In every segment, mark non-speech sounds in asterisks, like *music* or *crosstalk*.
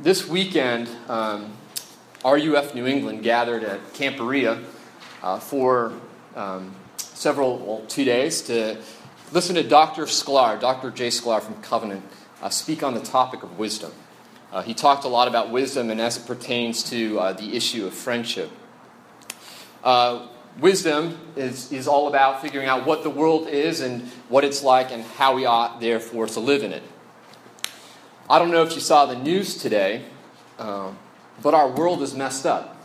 this weekend, um, RUF New England gathered at Camp Berea uh, for um, several, well, two days to listen to Dr. Sklar, Dr. Jay Sklar from Covenant, uh, speak on the topic of wisdom. Uh, he talked a lot about wisdom and as it pertains to uh, the issue of friendship. Uh, wisdom is, is all about figuring out what the world is and what it's like and how we ought, therefore, to live in it. I don't know if you saw the news today, um, but our world is messed up.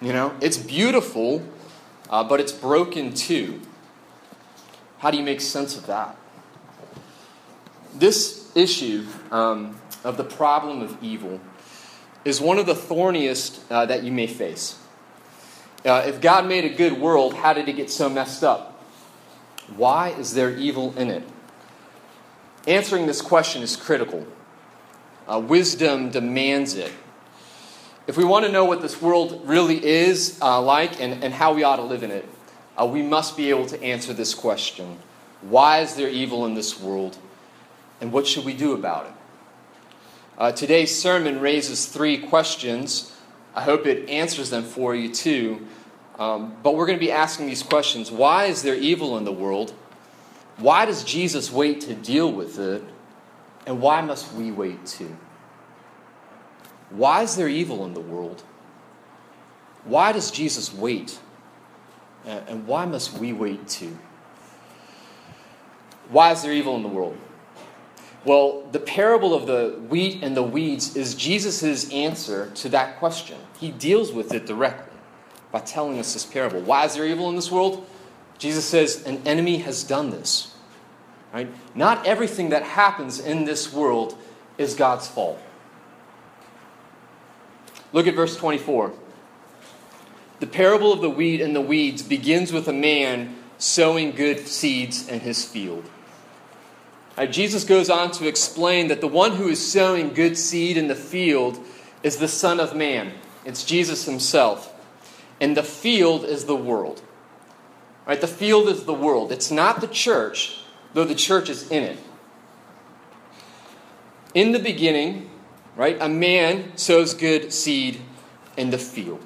You know, it's beautiful, uh, but it's broken too. How do you make sense of that? This issue um, of the problem of evil is one of the thorniest uh, that you may face. Uh, if God made a good world, how did it get so messed up? Why is there evil in it? Answering this question is critical. Uh, wisdom demands it. If we want to know what this world really is uh, like and, and how we ought to live in it, uh, we must be able to answer this question Why is there evil in this world? And what should we do about it? Uh, today's sermon raises three questions. I hope it answers them for you too. Um, but we're going to be asking these questions Why is there evil in the world? Why does Jesus wait to deal with it? And why must we wait too? Why is there evil in the world? Why does Jesus wait? And why must we wait too? Why is there evil in the world? Well, the parable of the wheat and the weeds is Jesus' answer to that question. He deals with it directly by telling us this parable. Why is there evil in this world? Jesus says, An enemy has done this. Right? Not everything that happens in this world is God's fault. Look at verse 24. The parable of the wheat and the weeds begins with a man sowing good seeds in his field. Right, Jesus goes on to explain that the one who is sowing good seed in the field is the Son of Man. It's Jesus himself. And the field is the world. Right? The field is the world. It's not the church, though the church is in it. In the beginning, right, a man sows good seed in the field.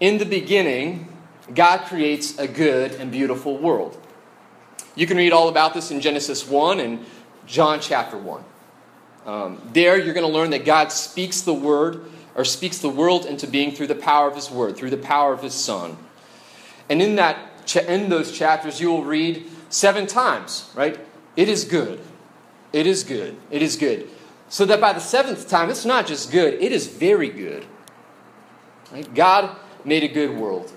In the beginning, God creates a good and beautiful world. You can read all about this in Genesis 1 and John chapter 1. Um, there, you're going to learn that God speaks the word or speaks the world into being through the power of his word, through the power of his son. And in that in those chapters you will read seven times, right? It is good. It is good. It is good. So that by the seventh time, it's not just good, it is very good. Right? God made a good world.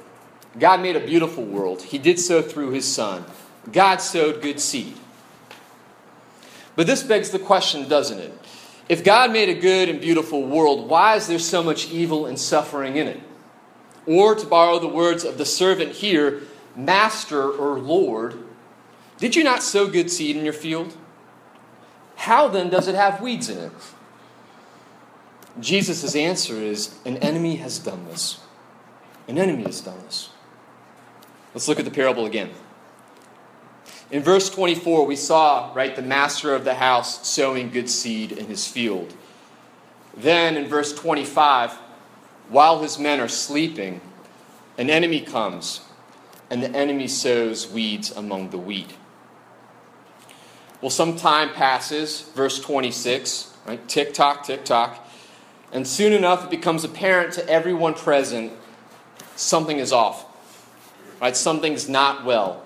God made a beautiful world. He did so through his son. God sowed good seed. But this begs the question, doesn't it? If God made a good and beautiful world, why is there so much evil and suffering in it? Or, to borrow the words of the servant here, Master or Lord, did you not sow good seed in your field? How then does it have weeds in it? Jesus' answer is an enemy has done this. An enemy has done this. Let's look at the parable again. In verse 24, we saw, right, the master of the house sowing good seed in his field. Then in verse 25, while his men are sleeping, an enemy comes, and the enemy sows weeds among the wheat. Well, some time passes, verse 26, right? Tick tock, tick tock. And soon enough, it becomes apparent to everyone present something is off, right? Something's not well.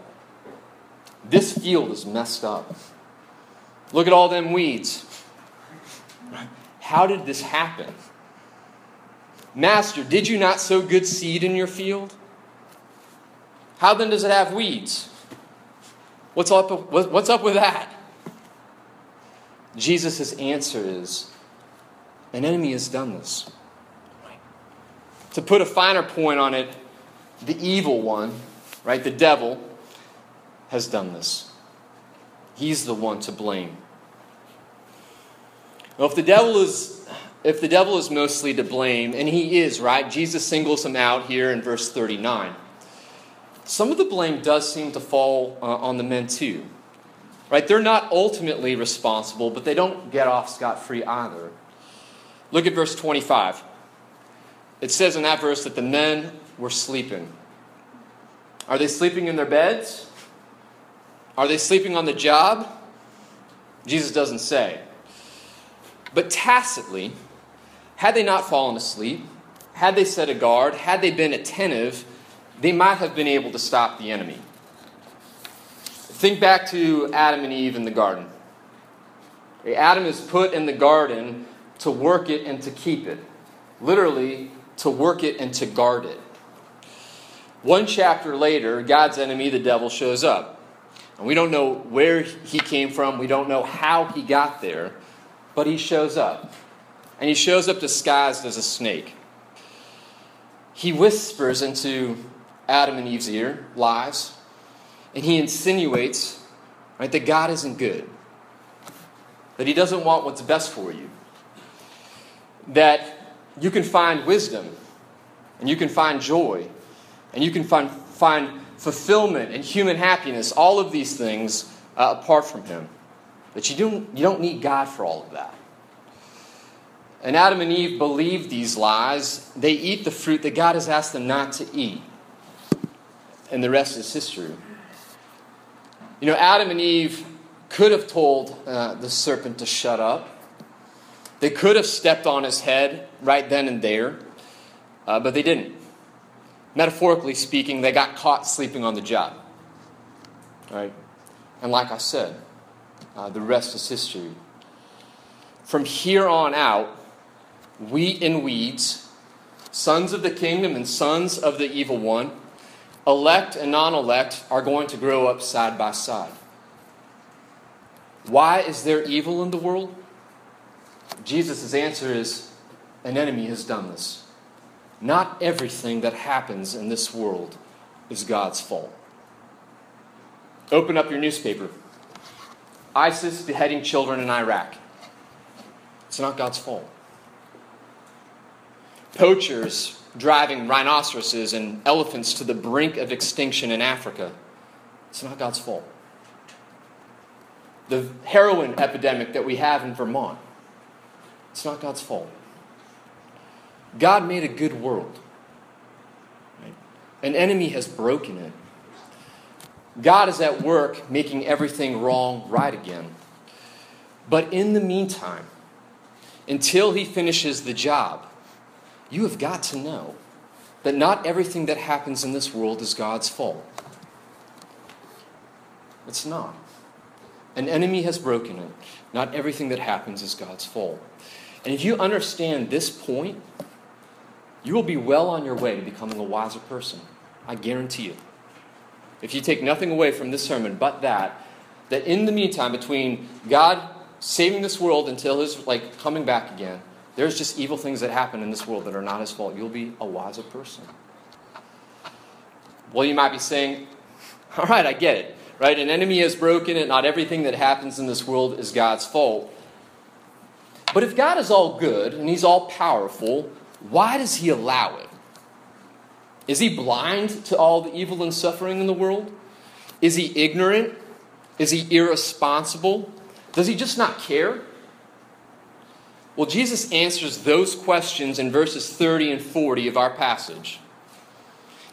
This field is messed up. Look at all them weeds. How did this happen? Master, did you not sow good seed in your field? How then does it have weeds? What's up, what's up with that? Jesus' answer is an enemy has done this. To put a finer point on it, the evil one, right, the devil, has done this. He's the one to blame. Well, if the devil is if the devil is mostly to blame, and he is, right? Jesus singles him out here in verse 39. Some of the blame does seem to fall uh, on the men too. Right? They're not ultimately responsible, but they don't get off scot free either. Look at verse 25. It says in that verse that the men were sleeping. Are they sleeping in their beds? Are they sleeping on the job? Jesus doesn't say. But tacitly, had they not fallen asleep, had they set a guard, had they been attentive, they might have been able to stop the enemy. Think back to Adam and Eve in the garden. Adam is put in the garden to work it and to keep it. Literally, to work it and to guard it. One chapter later, God's enemy, the devil, shows up. And we don't know where he came from, we don't know how he got there, but he shows up. And he shows up disguised as a snake. He whispers into Adam and Eve's ear lies, and he insinuates right, that God isn't good, that he doesn't want what's best for you, that you can find wisdom, and you can find joy, and you can find, find fulfillment and human happiness, all of these things uh, apart from Him. That you don't, you don't need God for all of that. And Adam and Eve believe these lies. They eat the fruit that God has asked them not to eat. And the rest is history. You know, Adam and Eve could have told uh, the serpent to shut up. They could have stepped on his head right then and there, uh, but they didn't metaphorically speaking, they got caught sleeping on the job. Right? And like I said, uh, the rest is history. From here on out, wheat and weeds, sons of the kingdom and sons of the evil one, elect and non elect, are going to grow up side by side. Why is there evil in the world? Jesus' answer is an enemy has done this. Not everything that happens in this world is God's fault. Open up your newspaper. ISIS beheading children in Iraq. It's not God's fault. Poachers driving rhinoceroses and elephants to the brink of extinction in Africa. It's not God's fault. The heroin epidemic that we have in Vermont. It's not God's fault. God made a good world. Right? An enemy has broken it. God is at work making everything wrong right again. But in the meantime, until he finishes the job, you have got to know that not everything that happens in this world is God's fault. It's not. An enemy has broken it. Not everything that happens is God's fault. And if you understand this point, you will be well on your way to becoming a wiser person. I guarantee you. If you take nothing away from this sermon but that, that in the meantime, between God saving this world until his like coming back again, there's just evil things that happen in this world that are not his fault. You'll be a wiser person. Well, you might be saying, *laughs* all right, I get it. Right? An enemy has broken it. Not everything that happens in this world is God's fault. But if God is all good and he's all powerful, why does he allow it? Is he blind to all the evil and suffering in the world? Is he ignorant? Is he irresponsible? Does he just not care? Well, Jesus answers those questions in verses 30 and 40 of our passage.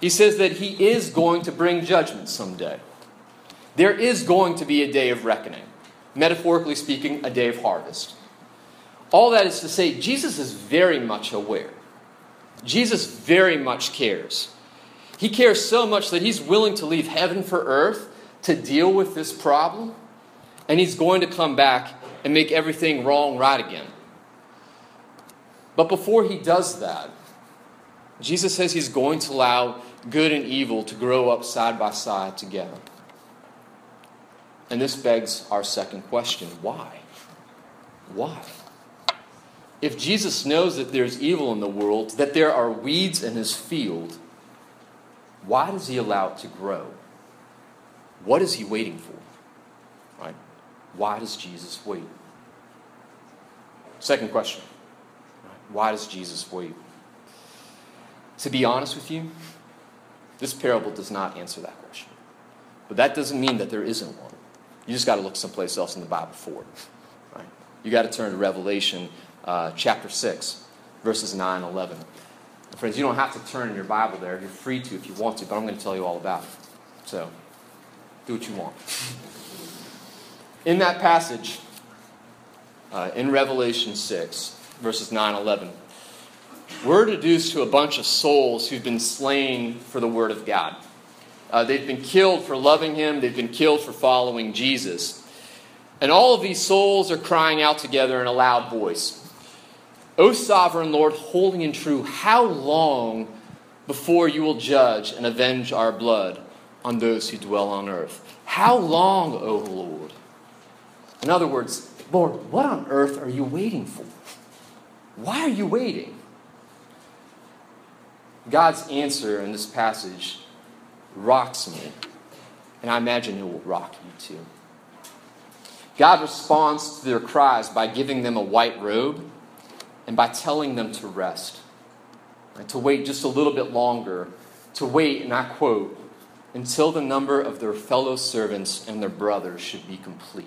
He says that he is going to bring judgment someday. There is going to be a day of reckoning, metaphorically speaking, a day of harvest. All that is to say, Jesus is very much aware Jesus very much cares. He cares so much that he's willing to leave heaven for earth to deal with this problem, and he's going to come back and make everything wrong right again. But before he does that, Jesus says he's going to allow good and evil to grow up side by side together. And this begs our second question why? Why? if Jesus knows that there's evil in the world, that there are weeds in his field, why does he allow it to grow? What is he waiting for? Right? Why does Jesus wait? Second question. Why does Jesus wait? To be honest with you, this parable does not answer that question. But that doesn't mean that there isn't one. You just got to look someplace else in the Bible for it. Right? You got to turn to Revelation uh, chapter 6, verses 9 and 11. Friends, you don't have to turn in your Bible there. You're free to if you want to, but I'm going to tell you all about it. So, do what you want. In that passage, uh, in Revelation 6, verses 9 and 11, we're introduced to a bunch of souls who've been slain for the Word of God. Uh, they've been killed for loving Him, they've been killed for following Jesus. And all of these souls are crying out together in a loud voice O sovereign Lord, holy and true, how long before you will judge and avenge our blood on those who dwell on earth? How long, O Lord? In other words, Lord, what on earth are you waiting for? Why are you waiting? God's answer in this passage rocks me, and I imagine it will rock you too. God responds to their cries by giving them a white robe and by telling them to rest, to wait just a little bit longer, to wait, and I quote, until the number of their fellow servants and their brothers should be complete.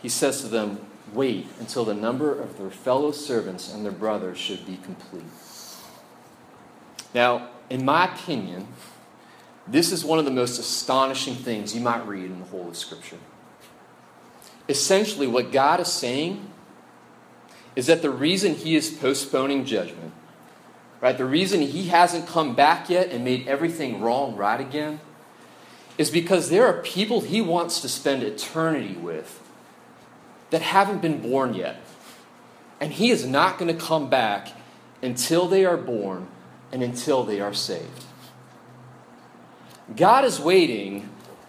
He says to them, Wait until the number of their fellow servants and their brothers should be complete. Now, in my opinion, this is one of the most astonishing things you might read in the whole of Scripture. Essentially, what God is saying is that the reason he is postponing judgment, right, the reason he hasn't come back yet and made everything wrong right again, is because there are people he wants to spend eternity with that haven't been born yet. And he is not going to come back until they are born and until they are saved. God is waiting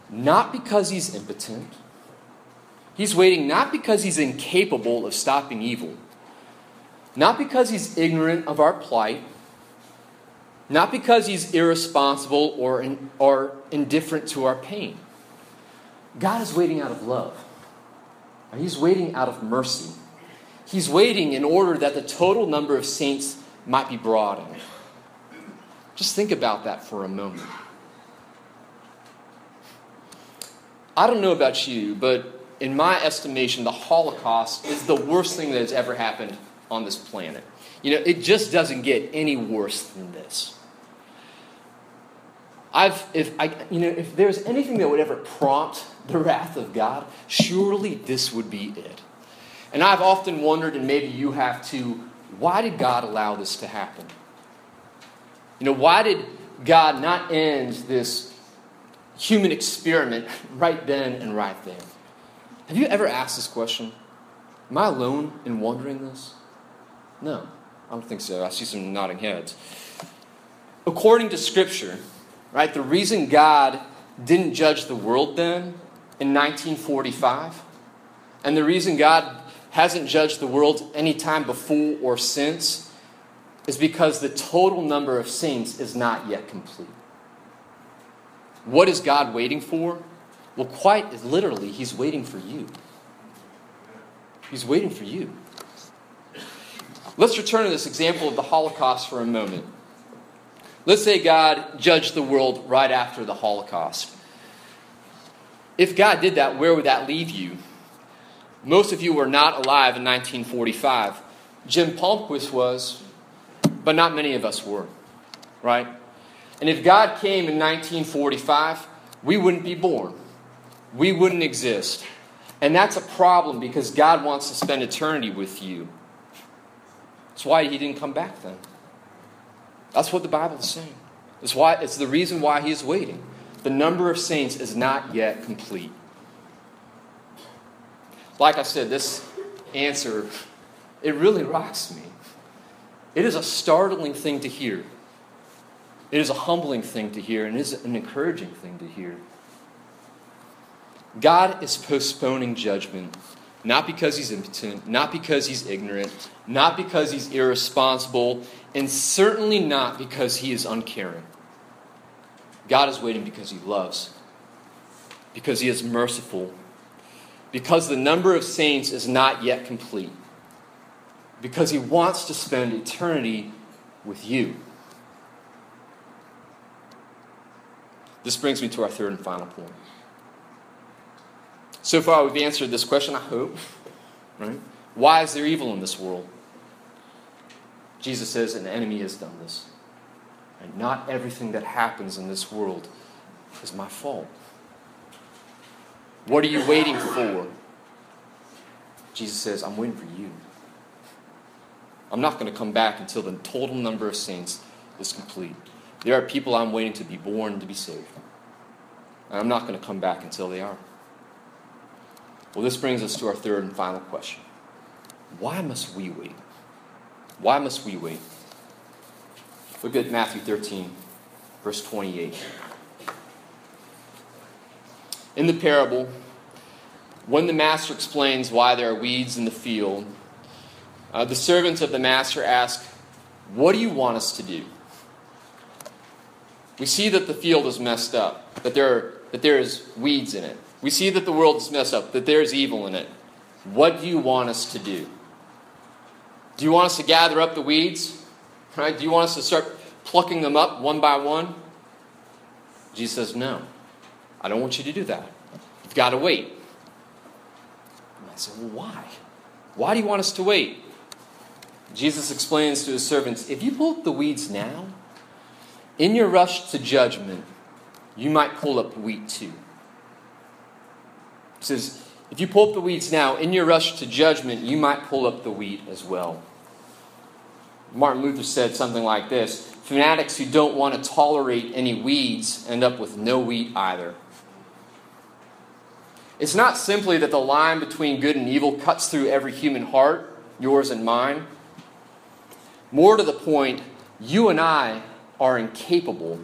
not because he's impotent. He's waiting not because he's incapable of stopping evil. Not because he's ignorant of our plight, not because he's irresponsible or, in, or indifferent to our pain. God is waiting out of love. He's waiting out of mercy. He's waiting in order that the total number of saints might be broadened. Just think about that for a moment. I don't know about you, but in my estimation, the Holocaust is the worst thing that has ever happened on this planet. You know, it just doesn't get any worse than this. I've, if I, you know, if there's anything that would ever prompt the wrath of God, surely this would be it. And I've often wondered, and maybe you have too, why did God allow this to happen? You know, why did God not end this human experiment right then and right there? Have you ever asked this question? Am I alone in wondering this? No, I don't think so. I see some nodding heads. According to Scripture, right, the reason God didn't judge the world then in 1945, and the reason God hasn't judged the world any time before or since, is because the total number of saints is not yet complete. What is God waiting for? Well, quite literally, He's waiting for you. He's waiting for you. Let's return to this example of the Holocaust for a moment. Let's say God judged the world right after the Holocaust. If God did that, where would that leave you? Most of you were not alive in 1945. Jim Palmquist was, but not many of us were, right? And if God came in 1945, we wouldn't be born. We wouldn't exist. And that's a problem because God wants to spend eternity with you. That's why he didn't come back then. That's what the Bible is saying. It's, why, it's the reason why he is waiting. The number of saints is not yet complete. Like I said, this answer, it really rocks me. It is a startling thing to hear. It is a humbling thing to hear, and it is an encouraging thing to hear. God is postponing judgment not because he's impotent, not because he's ignorant, not because he's irresponsible, and certainly not because he is uncaring. God is waiting because he loves, because he is merciful, because the number of saints is not yet complete, because he wants to spend eternity with you. This brings me to our third and final point. So far, we've answered this question, I hope. Right? Why is there evil in this world? Jesus says an enemy has done this. And not everything that happens in this world is my fault. What are you waiting for? Jesus says, I'm waiting for you. I'm not going to come back until the total number of saints is complete. There are people I'm waiting to be born to be saved. And I'm not going to come back until they are. Well, this brings us to our third and final question Why must we wait? Why must we wait? Look at Matthew 13, verse 28. In the parable, when the master explains why there are weeds in the field, uh, the servants of the master ask, What do you want us to do? We see that the field is messed up, that there, are, that there is weeds in it. We see that the world is messed up, that there is evil in it. What do you want us to do? Do you want us to gather up the weeds? Right? Do you want us to start plucking them up one by one? Jesus says, No. I don't want you to do that. You've got to wait. And I said, Well, why? Why do you want us to wait? Jesus explains to his servants if you pull up the weeds now, in your rush to judgment, you might pull up wheat too. He says, if you pull up the weeds now, in your rush to judgment, you might pull up the wheat as well. Martin Luther said something like this Fanatics who don't want to tolerate any weeds end up with no wheat either. It's not simply that the line between good and evil cuts through every human heart, yours and mine. More to the point, you and I are incapable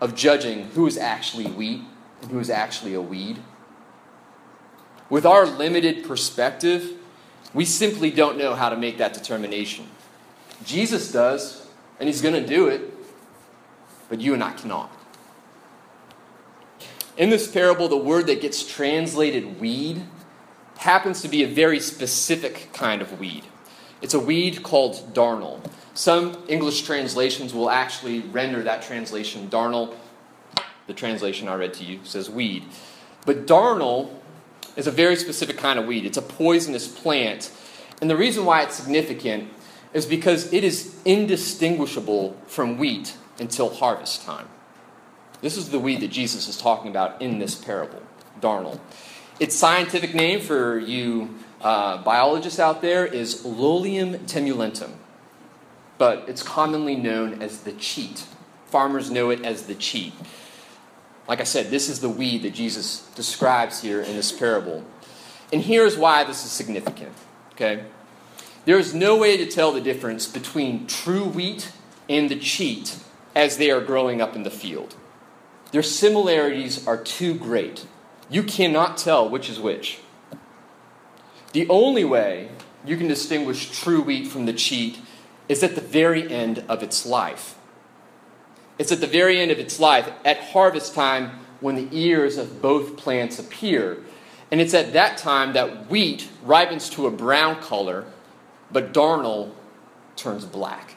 of judging who is actually wheat and who is actually a weed. With our limited perspective, we simply don't know how to make that determination. Jesus does, and he's going to do it, but you and I cannot. In this parable, the word that gets translated weed happens to be a very specific kind of weed. It's a weed called darnel. Some English translations will actually render that translation darnel. The translation I read to you says weed. But darnel is a very specific kind of weed. It's a poisonous plant. And the reason why it's significant is because it is indistinguishable from wheat until harvest time. This is the weed that Jesus is talking about in this parable, darnel. Its scientific name for you uh, biologists out there is Lolium temulentum, but it's commonly known as the cheat. Farmers know it as the cheat. Like I said, this is the weed that Jesus describes here in this parable. And here's why this is significant. Okay? There is no way to tell the difference between true wheat and the cheat as they are growing up in the field. Their similarities are too great. You cannot tell which is which. The only way you can distinguish true wheat from the cheat is at the very end of its life. It's at the very end of its life, at harvest time, when the ears of both plants appear. And it's at that time that wheat ripens to a brown color, but darnel turns black.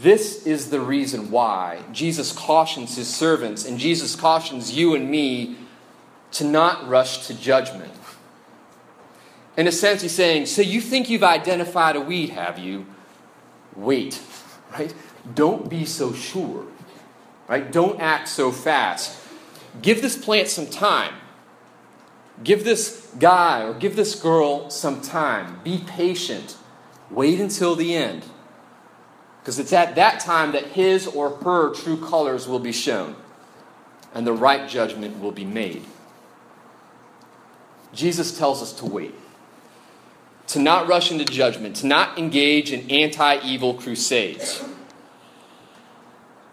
This is the reason why Jesus cautions his servants and Jesus cautions you and me to not rush to judgment. In a sense, he's saying, So you think you've identified a weed, have you? Wait, right? Don't be so sure, right? Don't act so fast. Give this plant some time. Give this guy or give this girl some time. Be patient. Wait until the end. Because it's at that time that his or her true colors will be shown and the right judgment will be made. Jesus tells us to wait, to not rush into judgment, to not engage in anti evil crusades.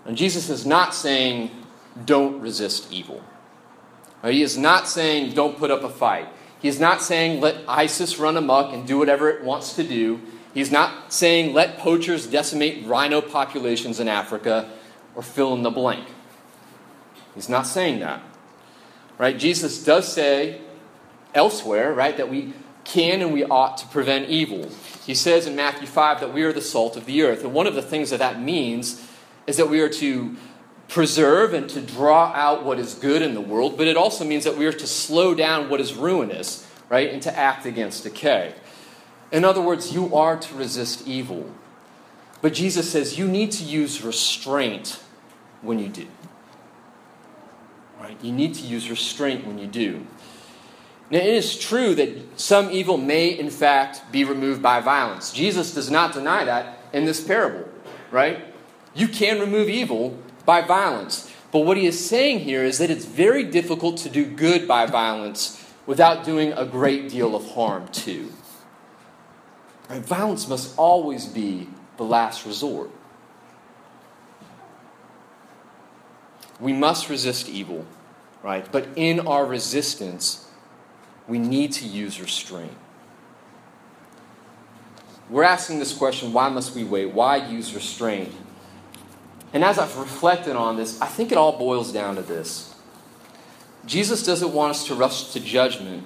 And Jesus is not saying, don't resist evil. He is not saying, don't put up a fight. He is not saying, let ISIS run amok and do whatever it wants to do. He's not saying let poachers decimate rhino populations in Africa or fill in the blank. He's not saying that. Right? Jesus does say elsewhere, right, that we can and we ought to prevent evil. He says in Matthew 5 that we are the salt of the earth. And one of the things that that means is that we are to preserve and to draw out what is good in the world, but it also means that we are to slow down what is ruinous, right? And to act against decay. In other words, you are to resist evil. But Jesus says you need to use restraint when you do. Right? You need to use restraint when you do. Now, it is true that some evil may, in fact, be removed by violence. Jesus does not deny that in this parable, right? You can remove evil by violence. But what he is saying here is that it's very difficult to do good by violence without doing a great deal of harm, too. Right? Violence must always be the last resort. We must resist evil, right? But in our resistance, we need to use restraint. We're asking this question why must we wait? Why use restraint? And as I've reflected on this, I think it all boils down to this Jesus doesn't want us to rush to judgment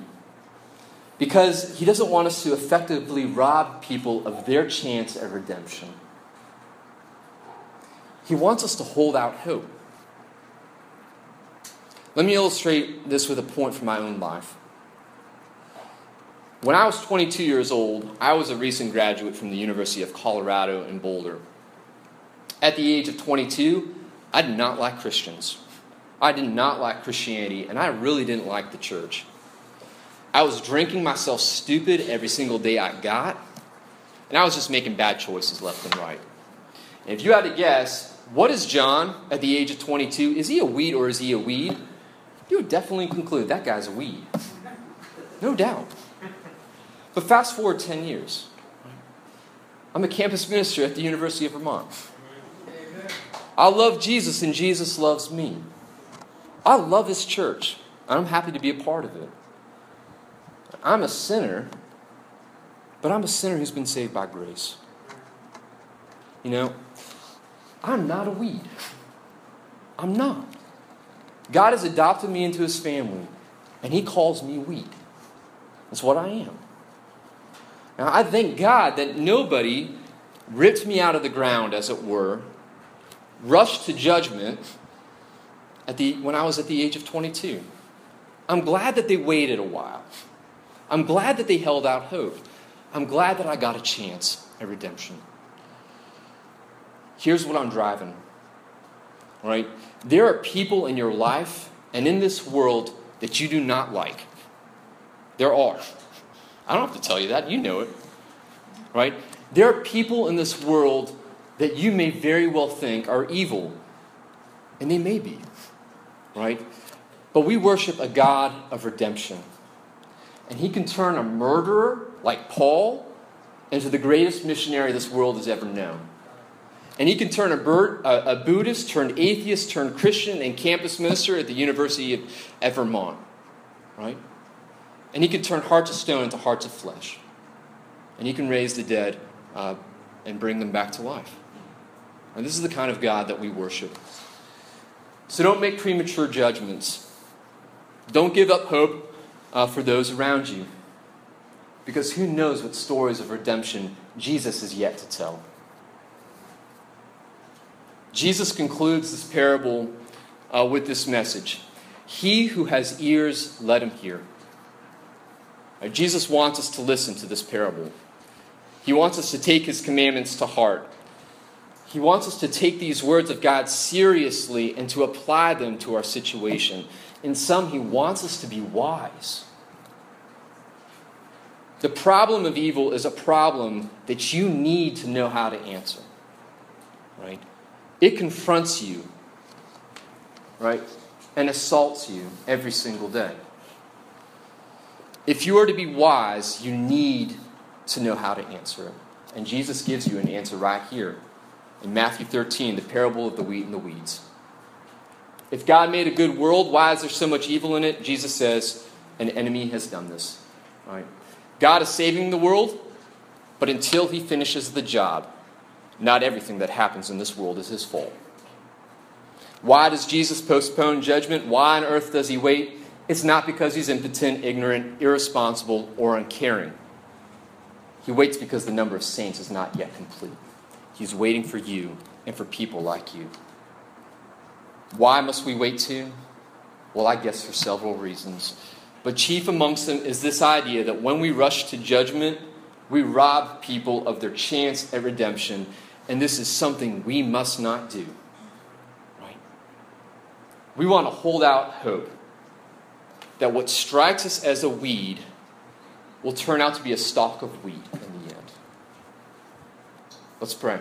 because he doesn't want us to effectively rob people of their chance at redemption. He wants us to hold out hope. Let me illustrate this with a point from my own life. When I was 22 years old, I was a recent graduate from the University of Colorado in Boulder. At the age of 22, I did not like Christians. I did not like Christianity, and I really didn't like the church. I was drinking myself stupid every single day I got, and I was just making bad choices left and right. And if you had to guess, what is John at the age of 22? Is he a weed or is he a weed? You would definitely conclude that guy's a weed. No doubt. But fast forward 10 years. I'm a campus minister at the University of Vermont. I love Jesus and Jesus loves me. I love this church. I'm happy to be a part of it. I'm a sinner, but I'm a sinner who's been saved by grace. You know, I'm not a weed. I'm not. God has adopted me into his family, and he calls me weed. That's what I am. Now, I thank God that nobody ripped me out of the ground, as it were, rushed to judgment at the, when I was at the age of 22. I'm glad that they waited a while. I'm glad that they held out hope. I'm glad that I got a chance at redemption. Here's what I'm driving. Right? There are people in your life and in this world that you do not like. There are. I don't have to tell you that. You know it. Right? There are people in this world that you may very well think are evil. And they may be. Right? But we worship a God of redemption. And he can turn a murderer like Paul into the greatest missionary this world has ever known. And he can turn a, a, a Buddhist, turned atheist, turned Christian, and campus minister at the University of, of Vermont. Right? And he can turn hearts of stone into hearts of flesh. And he can raise the dead uh, and bring them back to life. And this is the kind of God that we worship. So don't make premature judgments. Don't give up hope uh, for those around you. Because who knows what stories of redemption Jesus is yet to tell. Jesus concludes this parable uh, with this message He who has ears, let him hear. Jesus wants us to listen to this parable. He wants us to take his commandments to heart. He wants us to take these words of God seriously and to apply them to our situation. In some, he wants us to be wise. The problem of evil is a problem that you need to know how to answer. Right? It confronts you, right? And assaults you every single day. If you are to be wise, you need to know how to answer it. And Jesus gives you an answer right here in Matthew 13, the parable of the wheat and the weeds. If God made a good world, why is there so much evil in it? Jesus says, an enemy has done this. Right? God is saving the world, but until he finishes the job, not everything that happens in this world is his fault. Why does Jesus postpone judgment? Why on earth does he wait? It's not because he's impotent, ignorant, irresponsible, or uncaring. He waits because the number of saints is not yet complete. He's waiting for you and for people like you. Why must we wait too? Well, I guess for several reasons. But chief amongst them is this idea that when we rush to judgment, we rob people of their chance at redemption, and this is something we must not do. Right? We want to hold out hope that what strikes us as a weed will turn out to be a stalk of wheat. Let's pray.